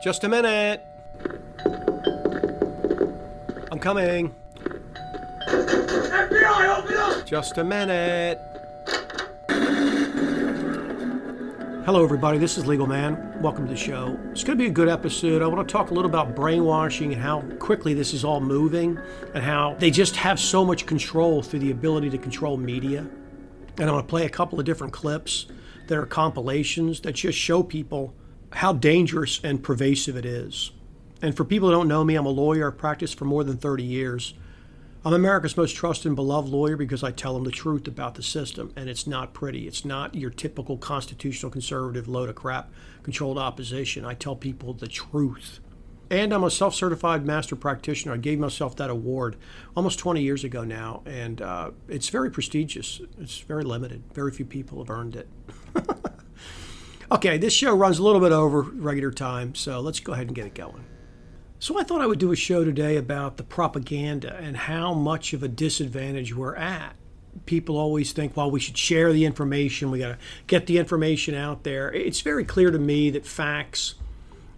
Just a minute. I'm coming. FBI, open up! Just a minute. Hello, everybody. This is Legal Man. Welcome to the show. It's going to be a good episode. I want to talk a little about brainwashing and how quickly this is all moving and how they just have so much control through the ability to control media. And I'm going to play a couple of different clips that are compilations that just show people how dangerous and pervasive it is. And for people who don't know me, I'm a lawyer. I've practiced for more than 30 years. I'm America's most trusted and beloved lawyer because I tell them the truth about the system, and it's not pretty. It's not your typical constitutional conservative load of crap controlled opposition. I tell people the truth. And I'm a self certified master practitioner. I gave myself that award almost 20 years ago now, and uh, it's very prestigious. It's very limited. Very few people have earned it. okay, this show runs a little bit over regular time, so let's go ahead and get it going. So I thought I would do a show today about the propaganda and how much of a disadvantage we're at. People always think, well, we should share the information. We got to get the information out there. It's very clear to me that facts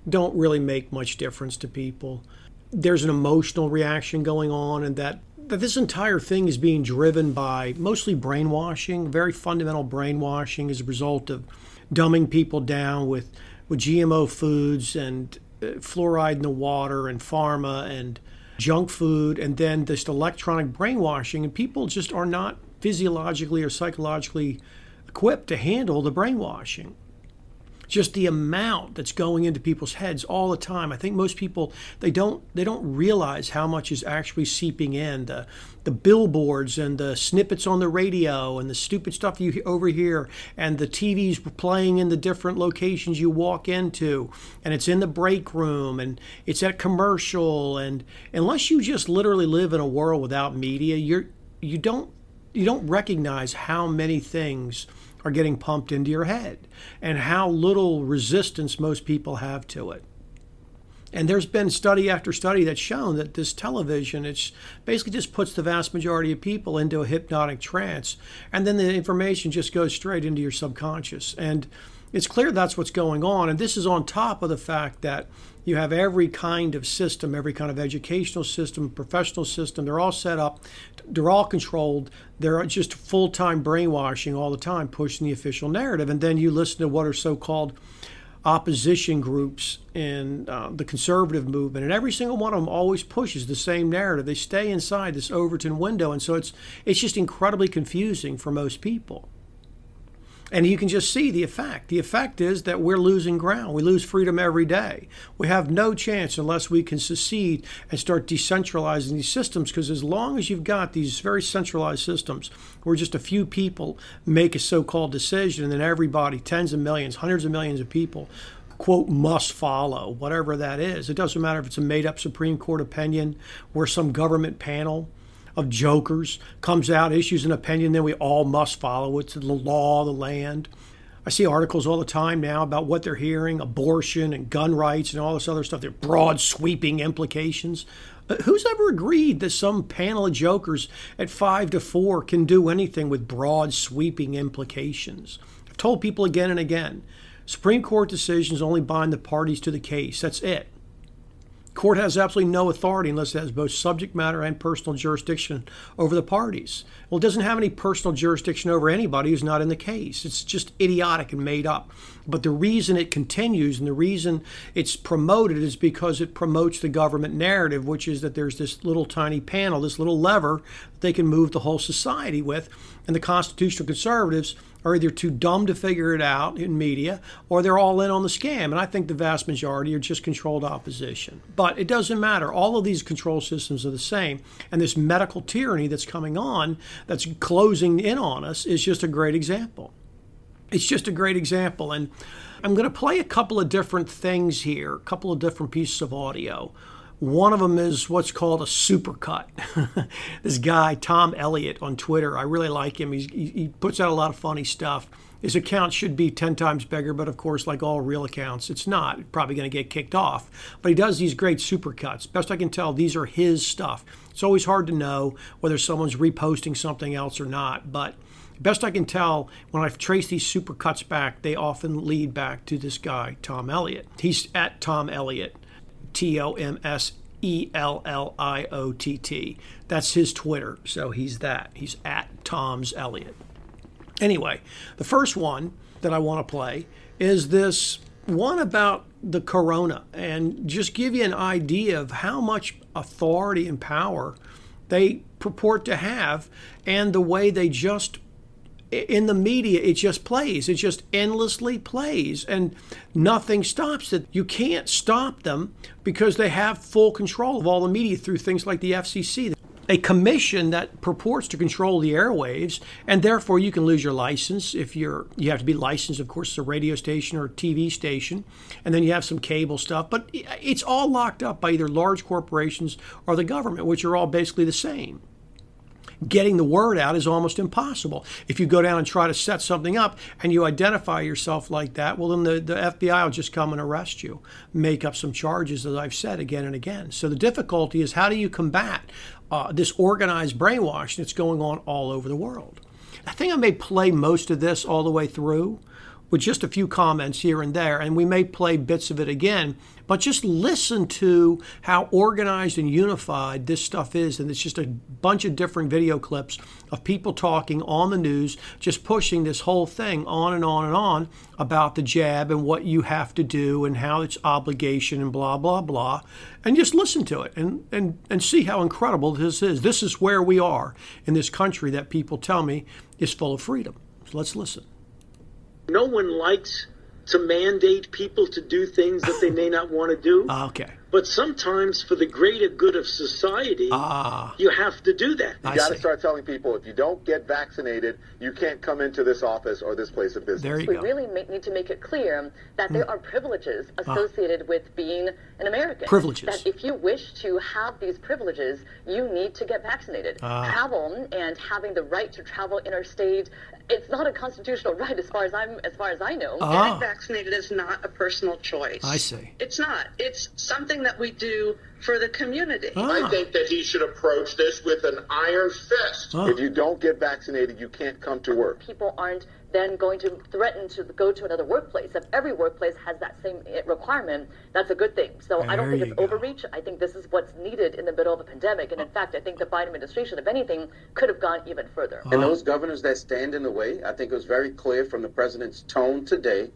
don't really make much difference to people. There's an emotional reaction going on, and that, that this entire thing is being driven by mostly brainwashing, very fundamental brainwashing as a result of dumbing people down with, with GMO foods and uh, fluoride in the water and pharma and junk food and then this electronic brainwashing and people just are not physiologically or psychologically equipped to handle the brainwashing just the amount that's going into people's heads all the time. I think most people they don't they don't realize how much is actually seeping in. The the billboards and the snippets on the radio and the stupid stuff you overhear and the TVs playing in the different locations you walk into. And it's in the break room and it's at commercial. And unless you just literally live in a world without media you're you don't you don't recognize how many things are getting pumped into your head and how little resistance most people have to it. And there's been study after study that's shown that this television, it's basically just puts the vast majority of people into a hypnotic trance, and then the information just goes straight into your subconscious. And it's clear that's what's going on. And this is on top of the fact that you have every kind of system, every kind of educational system, professional system. They're all set up, they're all controlled. They're just full time brainwashing all the time, pushing the official narrative. And then you listen to what are so called opposition groups in uh, the conservative movement, and every single one of them always pushes the same narrative. They stay inside this Overton window, and so it's it's just incredibly confusing for most people. And you can just see the effect. The effect is that we're losing ground. We lose freedom every day. We have no chance unless we can secede and start decentralizing these systems. Because as long as you've got these very centralized systems where just a few people make a so called decision and then everybody, tens of millions, hundreds of millions of people, quote, must follow, whatever that is. It doesn't matter if it's a made up Supreme Court opinion or some government panel of jokers comes out, issues an opinion, then we all must follow it to the law of the land. I see articles all the time now about what they're hearing abortion and gun rights and all this other stuff. They're broad, sweeping implications. who's ever agreed that some panel of jokers at five to four can do anything with broad, sweeping implications? I've told people again and again Supreme Court decisions only bind the parties to the case. That's it. Court has absolutely no authority unless it has both subject matter and personal jurisdiction over the parties. Well, it doesn't have any personal jurisdiction over anybody who's not in the case. It's just idiotic and made up. But the reason it continues and the reason it's promoted is because it promotes the government narrative, which is that there's this little tiny panel, this little lever they can move the whole society with. And the constitutional conservatives are either too dumb to figure it out in media or they're all in on the scam. And I think the vast majority are just controlled opposition. But it doesn't matter. All of these control systems are the same. And this medical tyranny that's coming on, that's closing in on us, is just a great example. It's just a great example. And I'm going to play a couple of different things here, a couple of different pieces of audio. One of them is what's called a supercut. this guy, Tom Elliott, on Twitter, I really like him. He's, he puts out a lot of funny stuff. His account should be 10 times bigger, but of course, like all real accounts, it's not. Probably going to get kicked off. But he does these great supercuts. Best I can tell, these are his stuff. It's always hard to know whether someone's reposting something else or not, but Best I can tell, when I've traced these supercuts back, they often lead back to this guy, Tom Elliott. He's at Tom Elliott, T O M S E L L I O T T. That's his Twitter. So he's that. He's at Tom's Elliott. Anyway, the first one that I want to play is this one about the corona and just give you an idea of how much authority and power they purport to have and the way they just in the media it just plays. It just endlessly plays. And nothing stops it. You can't stop them because they have full control of all the media through things like the FCC a commission that purports to control the airwaves, and therefore you can lose your license if you're you have to be licensed, of course, a radio station or TV station, and then you have some cable stuff. But it's all locked up by either large corporations or the government, which are all basically the same getting the word out is almost impossible. If you go down and try to set something up and you identify yourself like that, well, then the, the FBI will just come and arrest you, make up some charges, as I've said again and again. So the difficulty is how do you combat uh, this organized brainwashing that's going on all over the world? I think I may play most of this all the way through with just a few comments here and there, and we may play bits of it again but just listen to how organized and unified this stuff is. And it's just a bunch of different video clips of people talking on the news, just pushing this whole thing on and on and on about the jab and what you have to do and how it's obligation and blah, blah, blah. And just listen to it and, and, and see how incredible this is. This is where we are in this country that people tell me is full of freedom. So let's listen. No one likes to mandate people to do things that they may not want to do. Ah, okay. But sometimes, for the greater good of society, ah, you have to do that. You got to start telling people if you don't get vaccinated, you can't come into this office or this place of business. There you we go. really need to make it clear that there mm. are privileges ah. associated ah. with being an American. Privileges. That if you wish to have these privileges, you need to get vaccinated. Ah. Travel and having the right to travel interstate it's not a constitutional right as far as I'm as far as I know. Ah. Getting vaccinated is not a personal choice. I see. It's not. It's something that we do for the community. Ah. I think that he should approach this with an iron fist. Ah. If you don't get vaccinated, you can't come to work. People aren't then going to threaten to go to another workplace. If every workplace has that same requirement, that's a good thing. So there I don't think it's go. overreach. I think this is what's needed in the middle of a pandemic. And in fact, I think the Biden administration, if anything, could have gone even further. And those governors that stand in the way, I think it was very clear from the president's tone today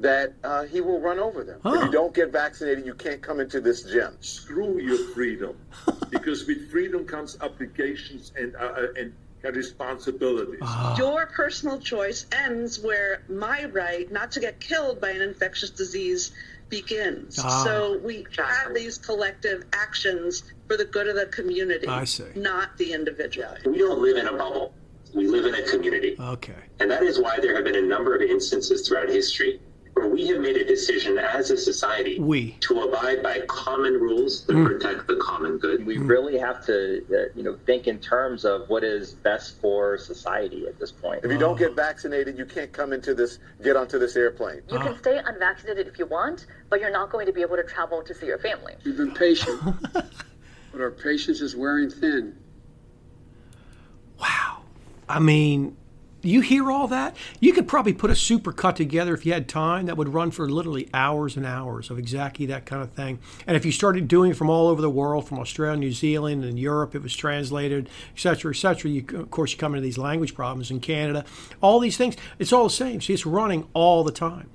that uh, he will run over them. Huh. If you don't get vaccinated, you can't come into this gym. Screw your freedom, because with freedom comes obligations and uh, uh and responsibilities. Uh. Your personal choice ends where my right not to get killed by an infectious disease begins. Uh. So we have these collective actions for the good of the community, I see. not the individual. We don't live in a bubble. We live in a community. Okay. And that is why there have been a number of instances throughout history where we have made a decision as a society we. to abide by common rules that mm. protect the common good. We mm. really have to, uh, you know, think in terms of what is best for society at this point. If you don't get vaccinated, you can't come into this, get onto this airplane. You can stay unvaccinated if you want, but you're not going to be able to travel to see your family. We've been patient, but our patience is wearing thin. Wow. I mean, you hear all that? You could probably put a super cut together if you had time that would run for literally hours and hours of exactly that kind of thing. And if you started doing it from all over the world, from Australia, New Zealand, and Europe, it was translated, et etc., etc. You, of course, you come into these language problems in Canada. All these things, it's all the same. See, it's running all the time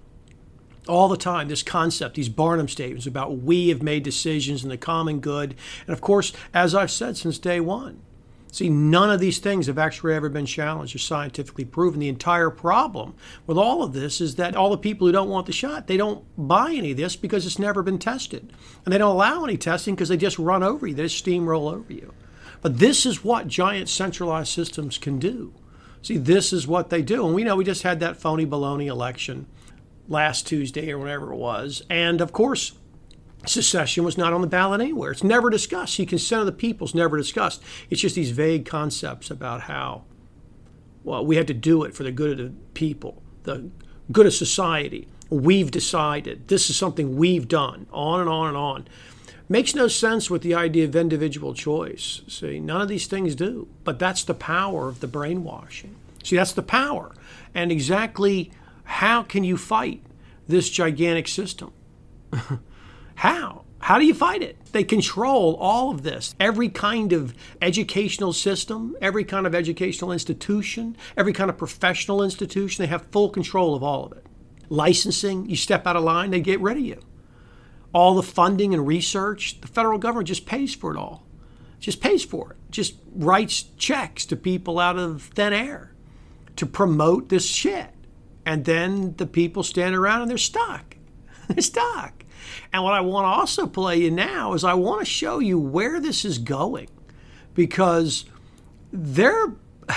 all the time this concept these barnum statements about we have made decisions in the common good and of course as i've said since day one See, none of these things have actually ever been challenged or scientifically proven. The entire problem with all of this is that all the people who don't want the shot, they don't buy any of this because it's never been tested. And they don't allow any testing because they just run over you, they just steamroll over you. But this is what giant centralized systems can do. See, this is what they do. And we know we just had that phony baloney election last Tuesday or whatever it was. And of course, secession was not on the ballot anywhere. It's never discussed. The consent of the people is never discussed. It's just these vague concepts about how, well, we had to do it for the good of the people, the good of society. We've decided. This is something we've done. On and on and on. Makes no sense with the idea of individual choice. See, none of these things do. But that's the power of the brainwashing. See, that's the power. And exactly how can you fight this gigantic system? how? How do you fight it? They control all of this. Every kind of educational system, every kind of educational institution, every kind of professional institution, they have full control of all of it. Licensing, you step out of line, they get rid of you. All the funding and research, the federal government just pays for it all. Just pays for it. Just writes checks to people out of thin air to promote this shit. And then the people stand around and they're stuck. stuck. And what I want to also play you now is I want to show you where this is going because they're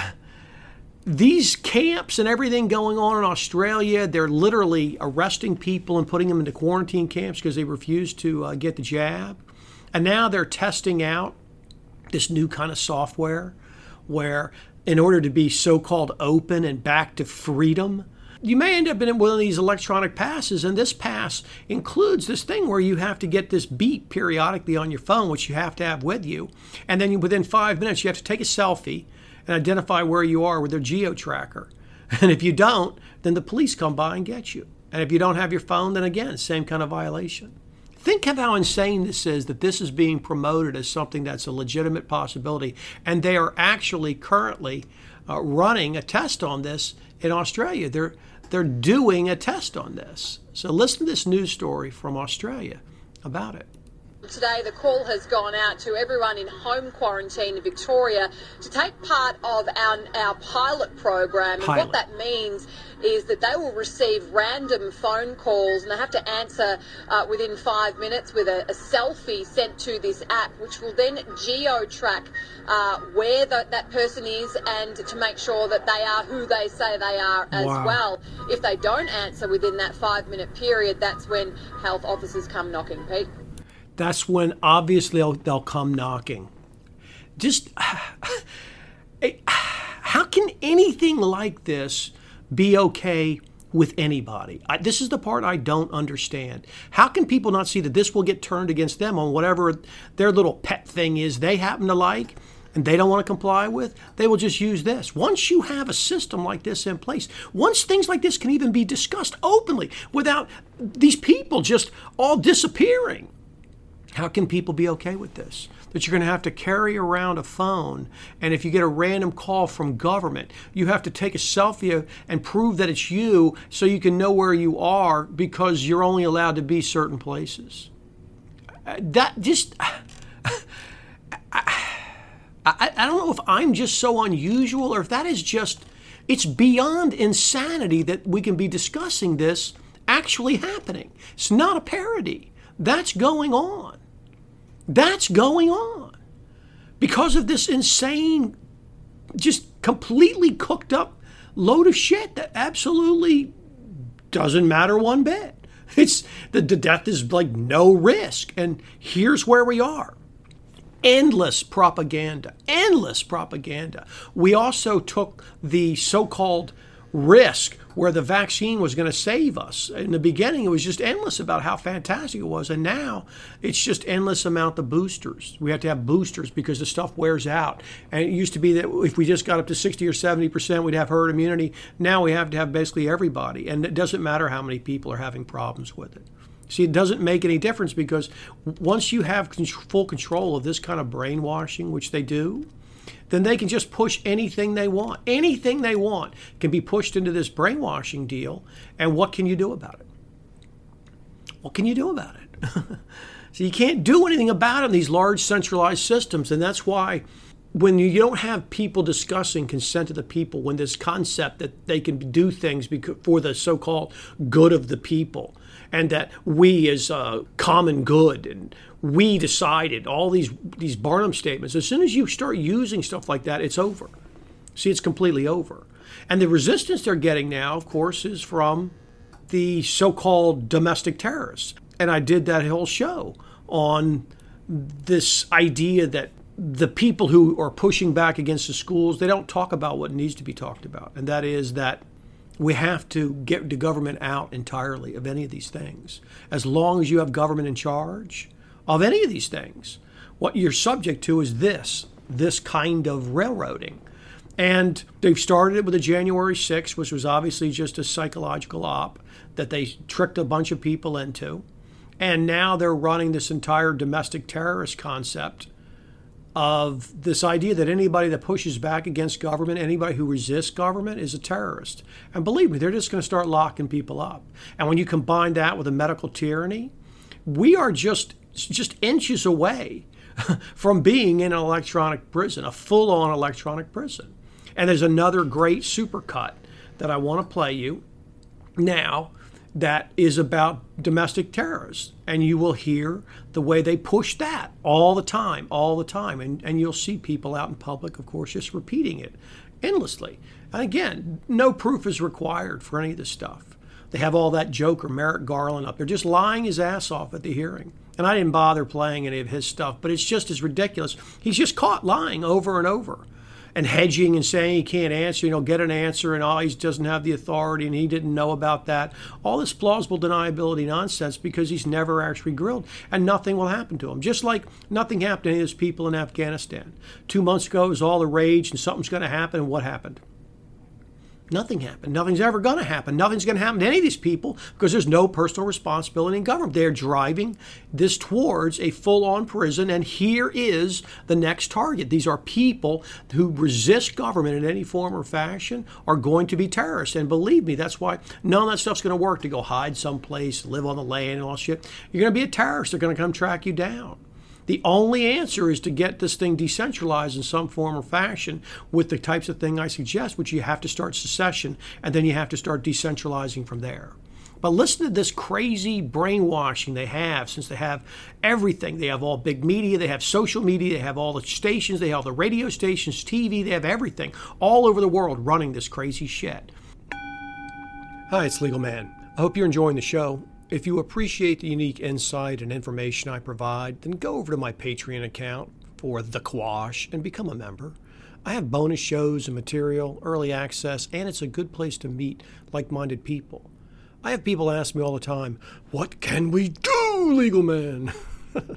these camps and everything going on in Australia, they're literally arresting people and putting them into quarantine camps because they refuse to uh, get the jab. And now they're testing out this new kind of software where, in order to be so called open and back to freedom, you may end up in one of these electronic passes, and this pass includes this thing where you have to get this beep periodically on your phone, which you have to have with you. And then within five minutes, you have to take a selfie and identify where you are with their geo tracker. And if you don't, then the police come by and get you. And if you don't have your phone, then again, same kind of violation. Think of how insane this is that this is being promoted as something that's a legitimate possibility. And they are actually currently uh, running a test on this in Australia. They're they're doing a test on this. So listen to this news story from Australia about it. Today, the call has gone out to everyone in home quarantine in Victoria to take part of our, our pilot program. Pilot. And what that means is that they will receive random phone calls and they have to answer uh, within five minutes with a, a, selfie sent to this app, which will then geo track uh, where the, that person is and to make sure that they are who they say they are as Wow. well. If they don't answer within that five minute period, that's when health officers come knocking, Pete. That's when obviously they'll, they'll come knocking. Just how can anything like this be okay with anybody? I, this is the part I don't understand. How can people not see that this will get turned against them on whatever their little pet thing is they happen to like? and they don't want to comply with, they will just use this. Once you have a system like this in place, once things like this can even be discussed openly without these people just all disappearing, how can people be okay with this? That you're going to have to carry around a phone, and if you get a random call from government, you have to take a selfie and prove that it's you so you can know where you are because you're only allowed to be certain places. Uh, That just. I, I don't know if I'm just so unusual or if that is just, it's beyond insanity that we can be discussing this actually happening. It's not a parody. That's going on. That's going on. Because of this insane, just completely cooked up load of shit that absolutely doesn't matter one bit. It's the, the death is like no risk. And here's where we are endless propaganda, endless propaganda. We also took the so called risk where the vaccine was going to save us. In the beginning, it was just endless about how fantastic it was. And now it's just endless amount of boosters. We have to have boosters because the stuff wears out. And it used to be that if we just got up to 60 or 70%, we'd have herd immunity. Now we have to have basically everybody. And it doesn't matter how many people are having problems with it. See, it doesn't make any difference because once you have full control of this kind of brainwashing, which they do, then they can just push anything they want. Anything they want can be pushed into this brainwashing deal. And what can you do about it? What can you do about it? so you can't do anything about it in these large centralized systems. And that's why when you don't have people discussing consent of the people, when this concept that they can do things for the so called good of the people, and that we as a common good and we decided all these these Barnum statements. As soon as you start using stuff like that, it's over. See, it's completely over. And the resistance they're getting now, of course, is from the so-called domestic terrorists. And I did that whole show on this idea that the people who are pushing back against the schools, they don't talk about what needs to be talked about. And that is that we have to get the government out entirely of any of these things. As long as you have government in charge of any of these things, what you're subject to is this this kind of railroading. And they've started it with a January 6th, which was obviously just a psychological op that they tricked a bunch of people into. And now they're running this entire domestic terrorist concept of this idea that anybody that pushes back against government, anybody who resists government, is a terrorist. And believe me, they're just going to start locking people up. And when you combine that with a medical tyranny, we are just just inches away from being in an electronic prison, a full-on electronic prison. And there's another great supercut that I want to play you now that is about domestic terrorists. And you will hear the way they push that all the time, all the time. And, and you'll see people out in public, of course, just repeating it endlessly. And again, no proof is required for any of this stuff. They have all that joker, Merrick Garland, up there just lying his ass off at the hearing. And I didn't bother playing any of his stuff, but it's just as ridiculous. He's just caught lying over and over and hedging and saying he can't answer, you know, get an answer and oh, he doesn't have the authority and he didn't know about that. All this plausible deniability nonsense because he's never actually grilled and nothing will happen to him. Just like nothing happened to those people in Afghanistan. Two months ago, it was all the rage and something's going to happen. And what happened? Nothing happened. Nothing's ever going to happen. Nothing's going to happen to any of these people because there's no personal responsibility in government. They're driving this towards a full on prison, and here is the next target. These are people who resist government in any form or fashion are going to be terrorists. And believe me, that's why none of that stuff's going to work to go hide someplace, live on the land, and all shit. You're going to be a terrorist. They're going to come track you down. The only answer is to get this thing decentralized in some form or fashion with the types of thing I suggest, which you have to start secession and then you have to start decentralizing from there. But listen to this crazy brainwashing they have since they have everything. They have all big media, they have social media, they have all the stations, they have all the radio stations, TV, they have everything all over the world running this crazy shit. Hi, it's Legal Man. I hope you're enjoying the show. If you appreciate the unique insight and information I provide, then go over to my Patreon account for The Quash and become a member. I have bonus shows and material, early access, and it's a good place to meet like minded people. I have people ask me all the time, What can we do, legal man? well,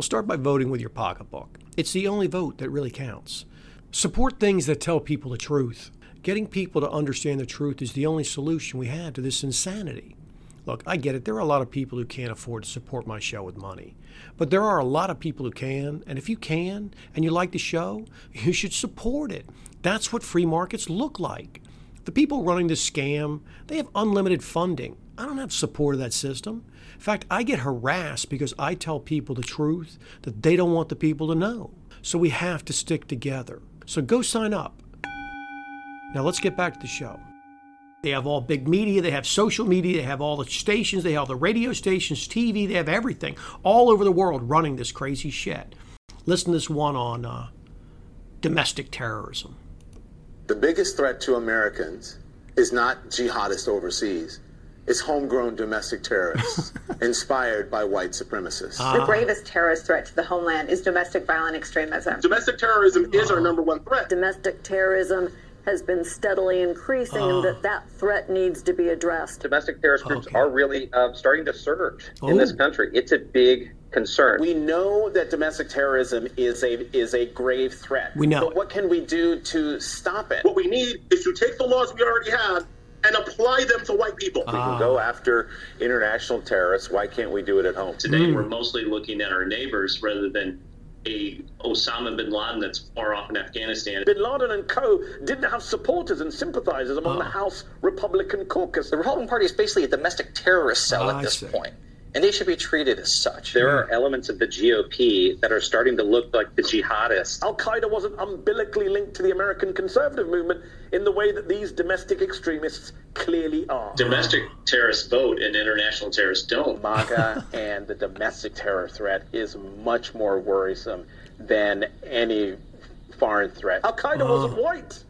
start by voting with your pocketbook. It's the only vote that really counts. Support things that tell people the truth. Getting people to understand the truth is the only solution we have to this insanity. Look, I get it. There are a lot of people who can't afford to support my show with money. But there are a lot of people who can. And if you can and you like the show, you should support it. That's what free markets look like. The people running this scam, they have unlimited funding. I don't have support of that system. In fact, I get harassed because I tell people the truth that they don't want the people to know. So we have to stick together. So go sign up. Now let's get back to the show. They have all big media, they have social media, they have all the stations, they have all the radio stations, TV, they have everything all over the world running this crazy shit. Listen to this one on uh, domestic terrorism. The biggest threat to Americans is not jihadists overseas. It's homegrown domestic terrorists inspired by white supremacists. The bravest terrorist threat to the homeland is domestic violent extremism. Domestic terrorism is our number one threat. Domestic terrorism has been steadily increasing and that ah. that threat needs to be addressed. Domestic terrorist groups are really uh, starting to surge in this country. It's a big concern. We know that domestic terrorism is a is a grave threat. We know. But what can we do to stop it? What we need is to take the laws we already have and apply them to white people. We can ah. go after international terrorists. Why can't we do it at home? Today, hmm. we're mostly looking at our neighbors rather than a Osama bin Laden that's far off in Afghanistan. Bin Laden and co. didn't have supporters and sympathizers among the House Republican caucus. The Republican Party is basically a domestic terrorist cell Ah, at I this see. point, and they should be treated as such. There are hmm. elements of the GOP that are starting to look like the jihadists. Al Qaeda wasn't umbilically linked to the American conservative movement in the way that these domestic extremists clearly are. Domestic terrorists vote and international terrorists don't. MAGA and the domestic terror threat is much more worrisome than any foreign threat. Al Qaeda hmm. wasn't white.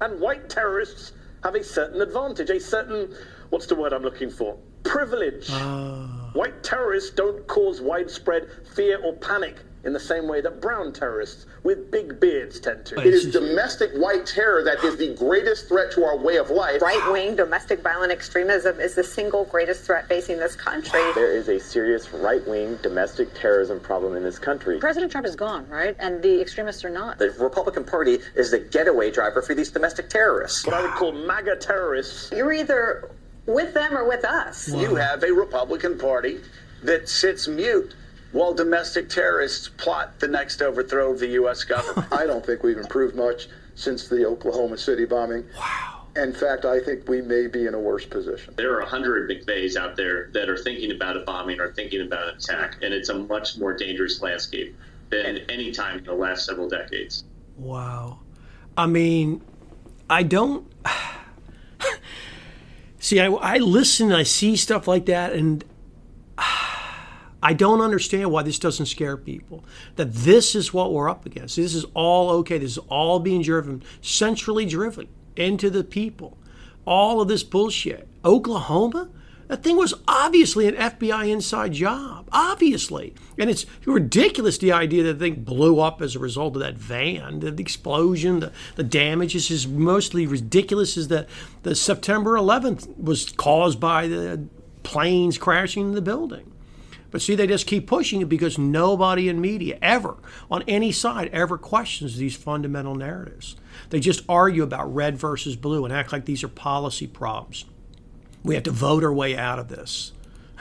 And white terrorists have a certain advantage, a certain, what's the word I'm looking for? Privilege. Ah. White terrorists don't cause widespread fear or panic in the same way that brown terrorists with big beards tend to. It is domestic white terror that is the greatest threat to our way of life. Right wing domestic violent extremism is the single greatest threat facing this country. There is a serious right wing domestic terrorism problem in this country. President Trump is gone, right? And the extremists are not. The Republican Party is the getaway driver for these domestic terrorists. What I would call MAGA terrorists. You're either with them or with us. You have a Republican Party that sits mute while domestic terrorists plot the next overthrow of the U.S. government. I don't think we've improved much since the Oklahoma City bombing. Wow. In fact, I think we may be in a worse position. There are a hundred McVeighs out there that are thinking about a bombing or thinking about an attack, and it's a much more dangerous landscape than any time in the last several decades. Wow. I mean, I don't. See, I, I listen, and I see stuff like that, and I don't understand why this doesn't scare people. That this is what we're up against. This is all okay. This is all being driven, centrally driven into the people. All of this bullshit. Oklahoma? That thing was obviously an FBI inside job. Obviously. And it's ridiculous the idea that the thing blew up as a result of that van. The, the explosion, the, the damages is mostly ridiculous is that the September 11th was caused by the planes crashing in the building. But see, they just keep pushing it because nobody in media ever, on any side, ever questions these fundamental narratives. They just argue about red versus blue and act like these are policy problems. We have to vote our way out of this.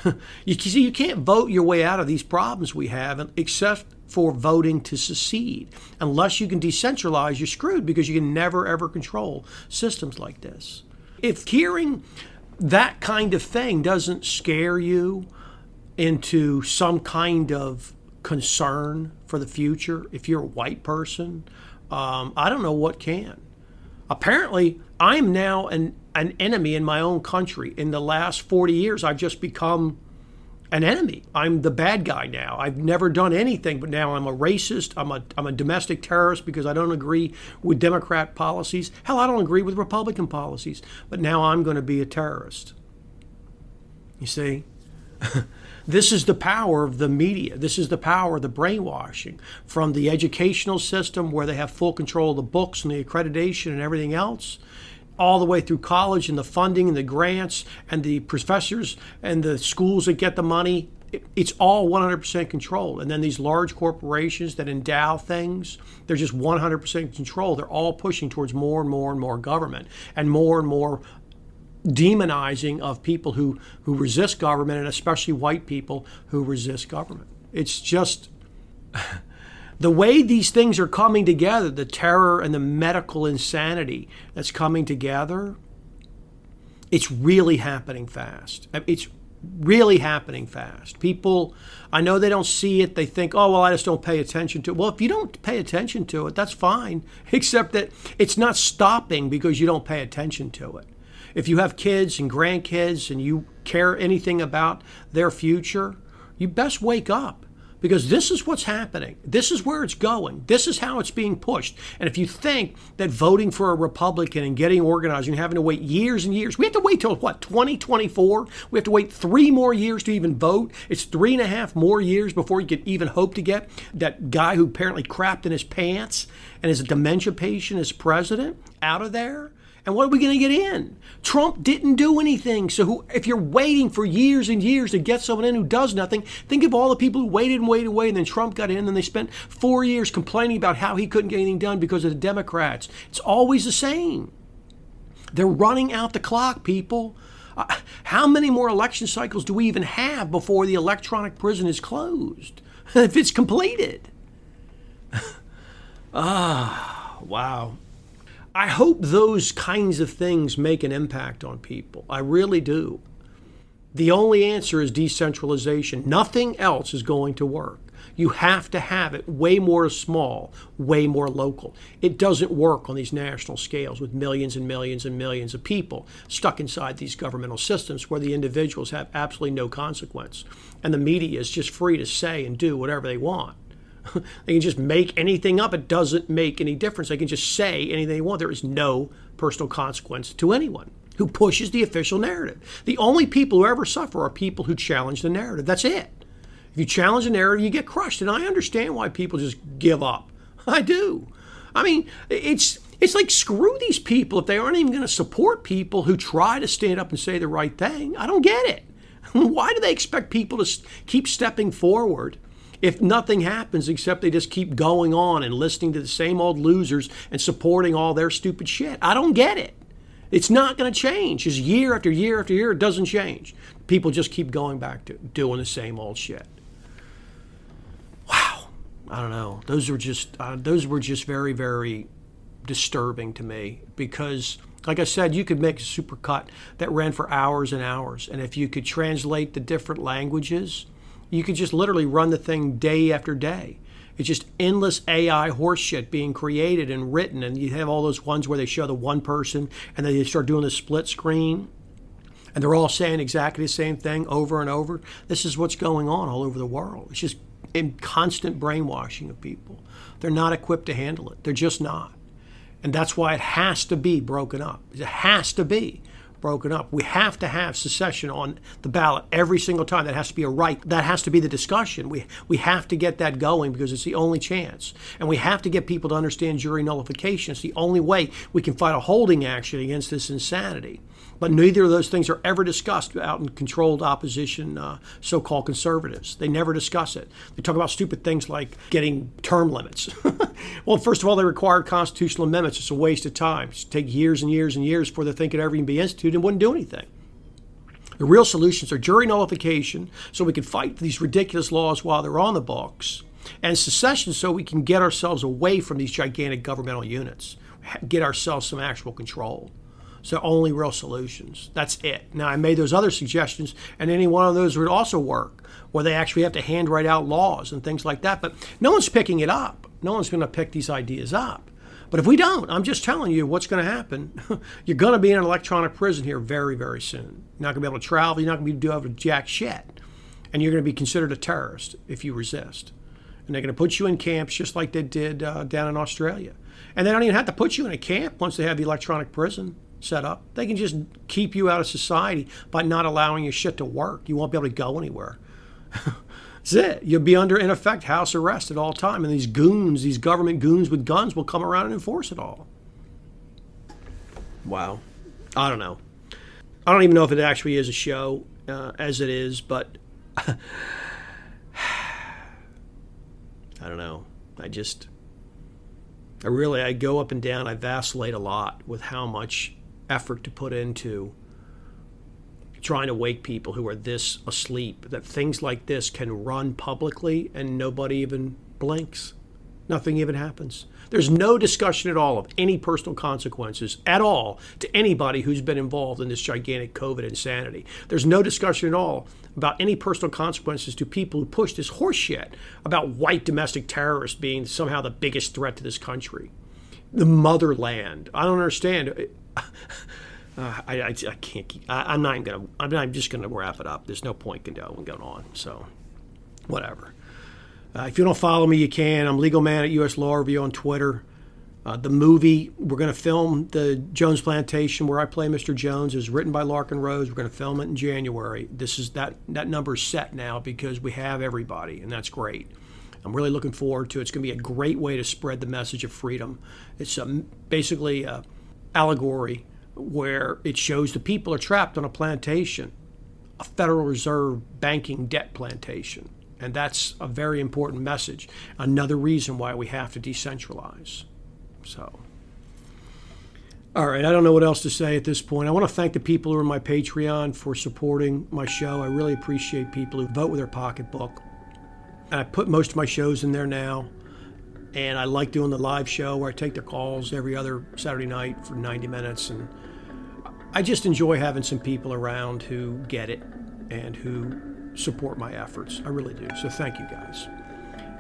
you see, you can't vote your way out of these problems we have except for voting to secede. Unless you can decentralize, you're screwed because you can never ever control systems like this. If hearing that kind of thing doesn't scare you into some kind of concern for the future, if you're a white person, um, I don't know what can. Apparently, I'm now an, an enemy in my own country. In the last 40 years, I've just become an enemy. I'm the bad guy now. I've never done anything, but now I'm a racist. I'm a, I'm a domestic terrorist because I don't agree with Democrat policies. Hell, I don't agree with Republican policies, but now I'm going to be a terrorist. You see? This is the power of the media. This is the power of the brainwashing from the educational system where they have full control of the books and the accreditation and everything else, all the way through college and the funding and the grants and the professors and the schools that get the money. It's all 100% controlled. And then these large corporations that endow things, they're just 100% control. They're all pushing towards more and more and more government and more and more demonizing of people who, who resist government and especially white people who resist government. It's just the way these things are coming together, the terror and the medical insanity that's coming together, it's really happening fast. It's really happening fast. People, I know they don't see it. They think, oh, well, I just don't pay attention to it. Well, if you don't pay attention to it, that's fine, except that it's not stopping because you don't pay attention to it if you have kids and grandkids and you care anything about their future, you best wake up because this is what's happening. This is where it's going. This is how it's being pushed. And if you think that voting for a Republican and getting organized and having to wait years and years, we have to wait till what, 2024? We have to wait three more years to even vote. It's three and a half more years before you could even hope to get that guy who apparently crapped in his pants and is a dementia patient as president out of there. And what are we going to get in? Trump didn't do anything. So who, if you're waiting for years and years to get someone in who does nothing, think of all the people who waited and waited waited, and then Trump got in, and they spent four years complaining about how he couldn't get anything done because of the Democrats. It's always the same. They're running out the clock, people. Uh, how many more election cycles do we even have before the electronic prison is closed? if it's completed. ah, wow. I hope those kinds of things make an impact on people. I really do. The only answer is decentralization. Nothing else is going to work. You have to have it way more small, way more local. It doesn't work on these national scales with millions and millions and millions of people stuck inside these governmental systems where the individuals have absolutely no consequence. And the media is just free to say and do whatever they want. they can just make anything up. It doesn't make any difference. They can just say anything they want. There is no personal consequence to anyone who pushes the official narrative. The only people who ever suffer are people who challenge the narrative. That's it. If you challenge a narrative, you get crushed. And I understand why people just give up. I do. I mean, it's it's like screw these people if they aren't even going to support people who try to stand up and say the right thing. I don't get it. Why do they expect people to keep stepping forward if nothing happens except they just keep going on and listening to the same old losers and supporting all their stupid shit? I don't get it. It's not going to change. Just year after year after year, it doesn't change. People just keep going back to doing the same old shit. Wow, I don't know. Those were just uh, those were just very very disturbing to me because like I said, you could make a supercut that ran for hours and hours. And if you could translate the different languages, you could just literally run the thing day after day. It's just endless AI horseshit being created and written. And you have all those ones where they show the one person and then they start doing the split screen. And they're all saying exactly the same thing over and over. This is what's going on all over the world. It's just in constant brainwashing of people. They're not equipped to handle it. They're just not. And that's why it has to be broken up. It has to be broken up. We have to have secession on the ballot every single time. That has to be a right. That has to be the discussion. We we have to get that going because it's the only chance. And we have to get people to understand jury nullification. It's the only way we can fight a holding action against this insanity. But neither of those things are ever discussed out in controlled opposition, uh, so called conservatives. They never discuss it. They talk about stupid things like getting term limits. well, first of all, they require constitutional amendments. It's a waste of time. It take years and years and years before the thing could ever even be instituted and wouldn't do anything. The real solutions are jury nullification so we can fight these ridiculous laws while they're on the books, and secession so we can get ourselves away from these gigantic governmental units, get ourselves some actual control. So only real solutions. That's it. Now I made those other suggestions, and any one of those would also work, where they actually have to handwrite out laws and things like that. But no one's picking it up. No one's going to pick these ideas up. But if we don't, I'm just telling you what's going to happen. you're going to be in an electronic prison here very, very soon. You're not going to be able to travel. You're not going to be able to do jack shit. And you're going to be considered a terrorist if you resist. And they're going to put you in camps just like they did uh, down in Australia. And they don't even have to put you in a camp once they have the electronic prison set up. They can just keep you out of society by not allowing your shit to work. You won't be able to go anywhere. That's it. You'll be under, in effect, house arrest at all time. And these goons, these government goons with guns, will come around and enforce it all. Wow. I don't know. I don't even know if it actually is a show uh, as it is, but I don't know. I just, I really, I go up and down. I vacillate a lot with how much effort to put into trying to wake people who are this asleep that things like this can run publicly and nobody even blinks. Nothing even happens. There's no discussion at all of any personal consequences at all to anybody who's been involved in this gigantic COVID insanity. There's no discussion at all about any personal consequences to people who push this horseshit about white domestic terrorists being somehow the biggest threat to this country. The motherland. I don't understand. Uh, I, I, I, can't keep. I, am not even gonna. I'm, I'm just gonna wrap it up. There's no point going going on. So, whatever. Uh, if you don't follow me, you can. I'm Legal Man at US Law Review on Twitter. Uh, the movie we're going to film the Jones Plantation, where I play Mr. Jones, is written by Larken Rose. We're going to film it in January. This is that that number is set now because we have everybody, and that's great. I'm really looking forward to it. It's going to be a great way to spread the message of freedom. It's um, basically a allegory where it shows the people are trapped on a plantation, a Federal Reserve banking debt plantation. And that's a very important message. Another reason why we have to decentralize. So, all right, I don't know what else to say at this point. I want to thank the people who are my Patreon for supporting my show. I really appreciate people who vote with their pocketbook. And I put most of my shows in there now. And I like doing the live show where I take the calls every other Saturday night for 90 minutes. And I just enjoy having some people around who get it and who support my efforts. I really do. So thank you guys.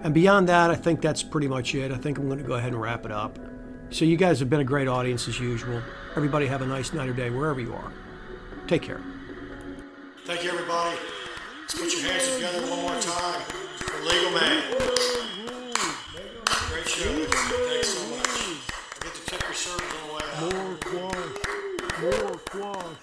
And beyond that, I think that's pretty much it. I think I'm going to go ahead and wrap it up. So you guys have been a great audience as usual. Everybody have a nice night or day wherever you are. Take care. Thank you, everybody. Let's put your hands together one more time for Legal Man. Whoa,